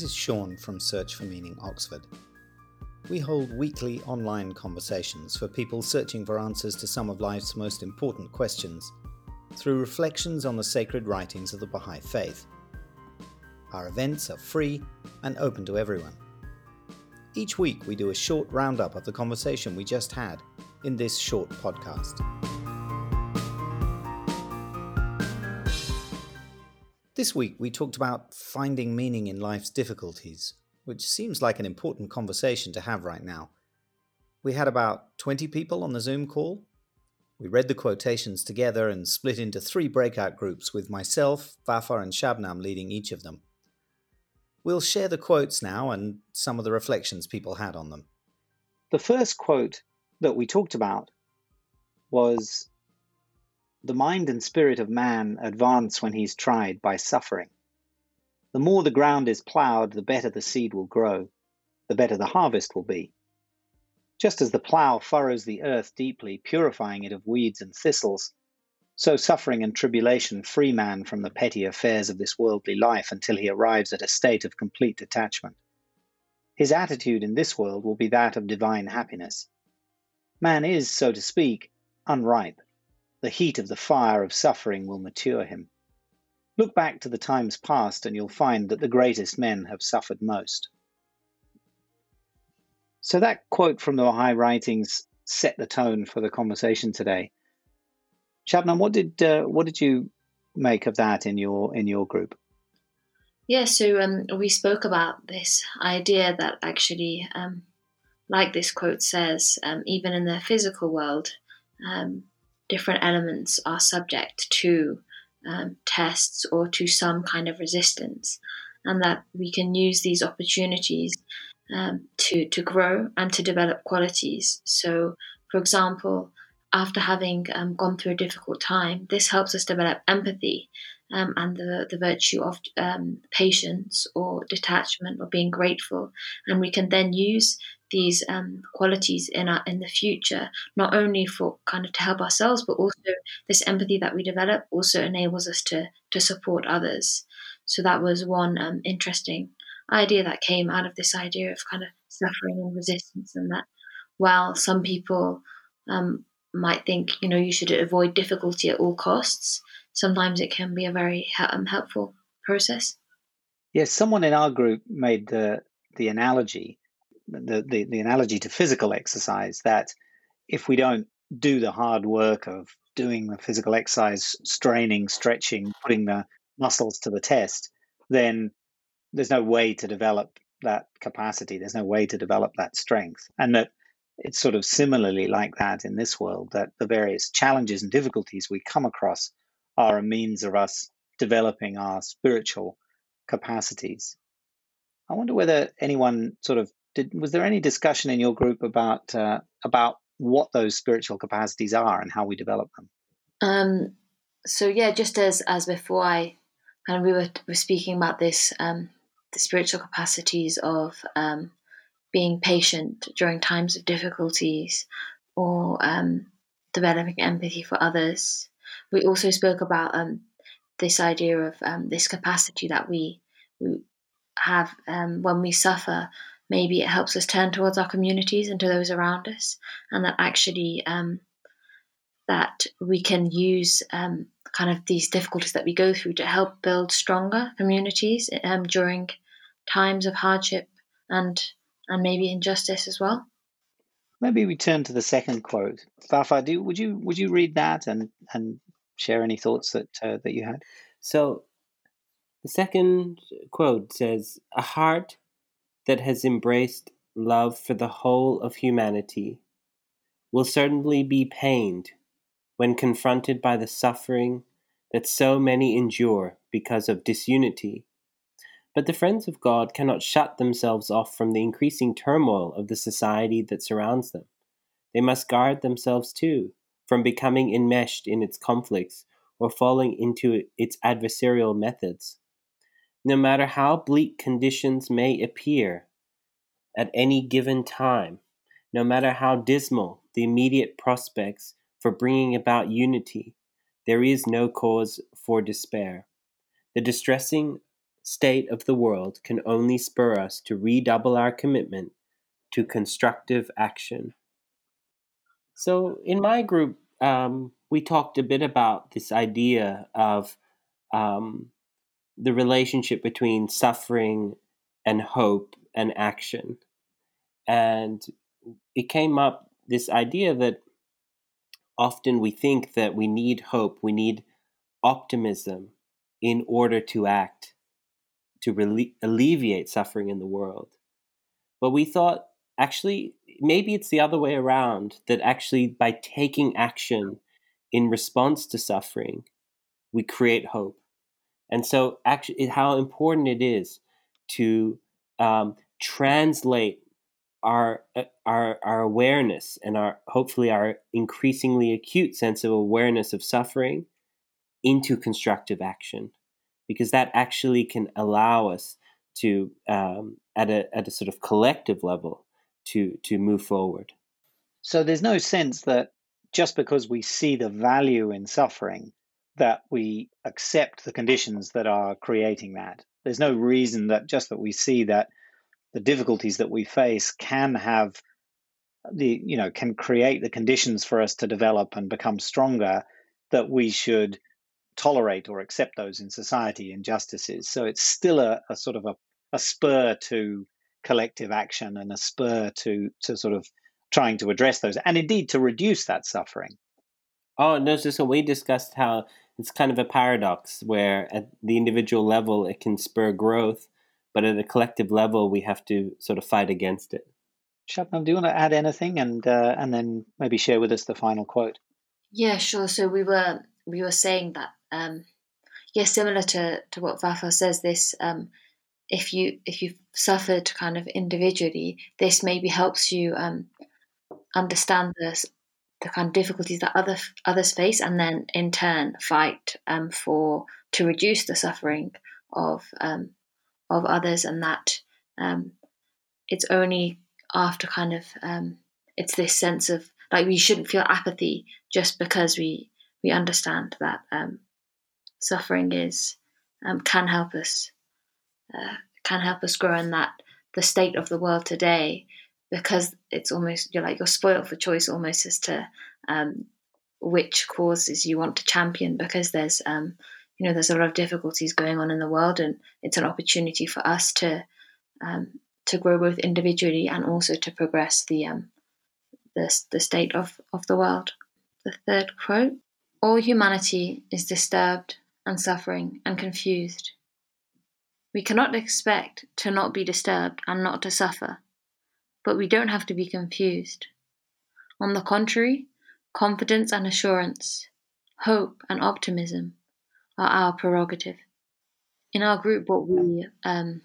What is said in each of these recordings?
This is Sean from Search for Meaning Oxford. We hold weekly online conversations for people searching for answers to some of life's most important questions through reflections on the sacred writings of the Baha'i Faith. Our events are free and open to everyone. Each week, we do a short roundup of the conversation we just had in this short podcast. This week, we talked about finding meaning in life's difficulties, which seems like an important conversation to have right now. We had about 20 people on the Zoom call. We read the quotations together and split into three breakout groups with myself, Vafa, and Shabnam leading each of them. We'll share the quotes now and some of the reflections people had on them. The first quote that we talked about was the mind and spirit of man advance when he's tried by suffering. The more the ground is ploughed, the better the seed will grow, the better the harvest will be. Just as the plough furrows the earth deeply, purifying it of weeds and thistles, so suffering and tribulation free man from the petty affairs of this worldly life until he arrives at a state of complete detachment. His attitude in this world will be that of divine happiness. Man is, so to speak, unripe the heat of the fire of suffering will mature him. Look back to the times past, and you'll find that the greatest men have suffered most. So, that quote from the Baha'i writings set the tone for the conversation today. Shabnam, what did uh, what did you make of that in your in your group? Yeah, so um, we spoke about this idea that actually, um, like this quote says, um, even in the physical world, um, different elements are subject to um, tests or to some kind of resistance, and that we can use these opportunities um, to to grow and to develop qualities. So, for example, after having um, gone through a difficult time, this helps us develop empathy um, and the, the virtue of um, patience or detachment or being grateful. And we can then use these um, qualities in our in the future, not only for kind of to help ourselves, but also this empathy that we develop also enables us to to support others. So that was one um, interesting idea that came out of this idea of kind of suffering and resistance, and that while some people um, might think you know you should avoid difficulty at all costs, sometimes it can be a very um, helpful process. Yes, someone in our group made the the analogy the, the, the analogy to physical exercise that if we don't do the hard work of doing the physical exercise, straining, stretching, putting the muscles to the test, then there's no way to develop that capacity. There's no way to develop that strength. And that it's sort of similarly like that in this world, that the various challenges and difficulties we come across are a means of us developing our spiritual capacities. I wonder whether anyone sort of did was there any discussion in your group about uh, about what those spiritual capacities are and how we develop them? Um, so yeah, just as as before, I kind of we were, were speaking about this um, the spiritual capacities of um, being patient during times of difficulties or um, developing empathy for others. We also spoke about um, this idea of um, this capacity that we, we have when we suffer maybe it helps us turn towards our communities and to those around us, and that actually um, that we can use um, kind of these difficulties that we go through to help build stronger communities um, during times of hardship and and maybe injustice as well. Maybe we turn to the second quote. Vafa, do would you would you read that and and share any thoughts that uh, that you had? So, the second quote says, "A heart that has embraced love for the whole of humanity will certainly be pained when confronted by the suffering that so many endure because of disunity. But the friends of God cannot shut themselves off from the increasing turmoil of the society that surrounds them. They must guard themselves too from becoming enmeshed in its conflicts or falling into its adversarial methods. No matter how bleak conditions may appear at any given time, no matter how dismal the immediate prospects for bringing about unity, there is no cause for despair. The distressing state of the world can only spur us to redouble our commitment to constructive action. So, in my group, um, we talked a bit about this idea of um, the relationship between suffering and hope and action. And it came up this idea that often we think that we need hope, we need optimism in order to act, to alleviate suffering in the world. But we thought actually, maybe it's the other way around that actually by taking action in response to suffering, we create hope. And so, actually, how important it is to um, translate our uh, our our awareness and our hopefully our increasingly acute sense of awareness of suffering into constructive action, because that actually can allow us to um, at a at a sort of collective level to to move forward. So there's no sense that just because we see the value in suffering that we accept the conditions that are creating that. There's no reason that just that we see that the difficulties that we face can have the you know can create the conditions for us to develop and become stronger that we should tolerate or accept those in society injustices so it's still a, a sort of a, a spur to collective action and a spur to to sort of trying to address those and indeed to reduce that suffering. Oh no, so we discussed how it's kind of a paradox where at the individual level it can spur growth, but at a collective level we have to sort of fight against it. Shabnam, do you want to add anything and uh, and then maybe share with us the final quote? Yeah, sure. So we were we were saying that um, yeah, similar to to what Vafa says, this um, if you if you've suffered kind of individually, this maybe helps you um, understand the the kind of difficulties that other others face, and then in turn fight um, for to reduce the suffering of um, of others, and that um, it's only after kind of um, it's this sense of like we shouldn't feel apathy just because we we understand that um, suffering is um, can help us uh, can help us grow in that the state of the world today because it's almost you're like you're spoiled for choice almost as to um, which causes you want to champion because there's um, you know there's a lot of difficulties going on in the world and it's an opportunity for us to um, to grow both individually and also to progress the um, the, the state of, of the world. The third quote All humanity is disturbed and suffering and confused. We cannot expect to not be disturbed and not to suffer, but we don't have to be confused. On the contrary, confidence and assurance, hope and optimism are our prerogative. In our group, what we um,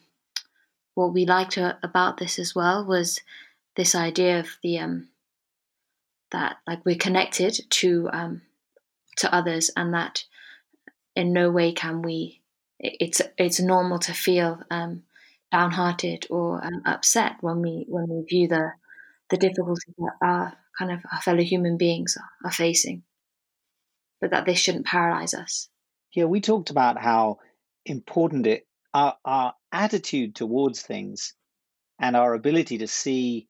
what we liked about this as well was this idea of the um, that like we're connected to um, to others, and that in no way can we it's it's normal to feel um, downhearted or um, upset when we when we view the the difficulties that our kind of our fellow human beings are, are facing, but that this shouldn't paralyze us. Yeah, we talked about how important it our, our attitude towards things and our ability to see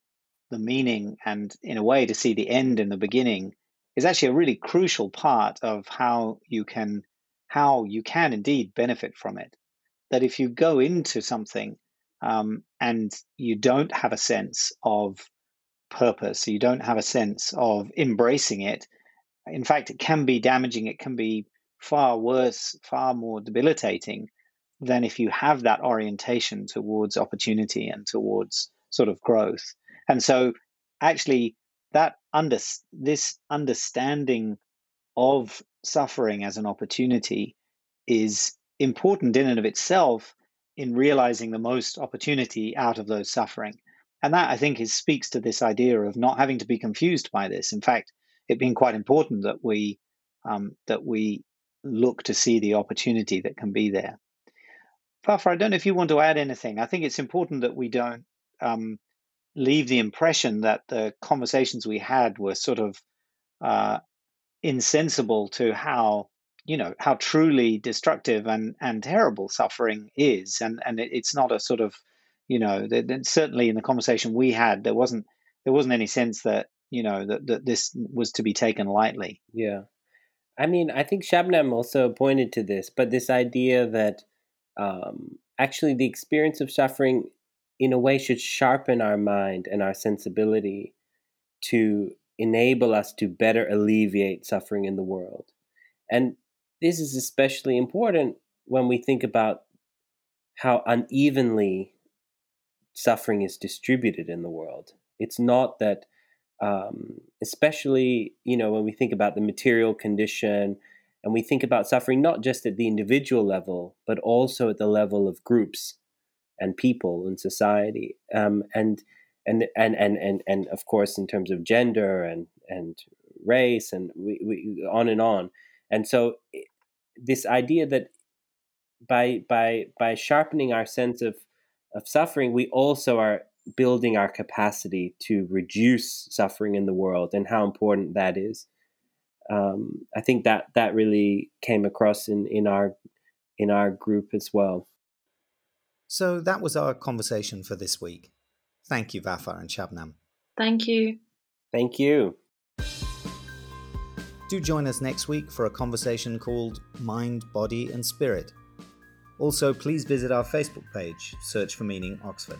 the meaning and in a way to see the end in the beginning is actually a really crucial part of how you can how you can indeed benefit from it. That if you go into something um, and you don't have a sense of purpose, you don't have a sense of embracing it, in fact, it can be damaging, it can be far worse, far more debilitating than if you have that orientation towards opportunity and towards sort of growth. And so, actually, that under this understanding of suffering as an opportunity is important in and of itself in realizing the most opportunity out of those suffering. And that I think is speaks to this idea of not having to be confused by this. In fact, it being quite important that we um, that we look to see the opportunity that can be there. Vafa, I don't know if you want to add anything. I think it's important that we don't um, leave the impression that the conversations we had were sort of uh, insensible to how you know how truly destructive and and terrible suffering is. And and it, it's not a sort of you know certainly in the conversation we had there wasn't there wasn't any sense that you know that, that this was to be taken lightly. Yeah. I mean i think shabnam also pointed to this but this idea that um, actually the experience of suffering in a way should sharpen our mind and our sensibility to enable us to better alleviate suffering in the world. And this is especially important when we think about how unevenly suffering is distributed in the world. It's not that, um, especially you know, when we think about the material condition and we think about suffering not just at the individual level, but also at the level of groups and people and society, um, and, and and and and and of course in terms of gender and and race and we, we on and on. And so this idea that by by by sharpening our sense of of suffering, we also are building our capacity to reduce suffering in the world and how important that is. Um, I think that that really came across in, in our in our group as well. So that was our conversation for this week. Thank you, Vafa and Shabnam. Thank you. Thank you. Do join us next week for a conversation called Mind, Body and Spirit. Also, please visit our Facebook page, search for Meaning Oxford.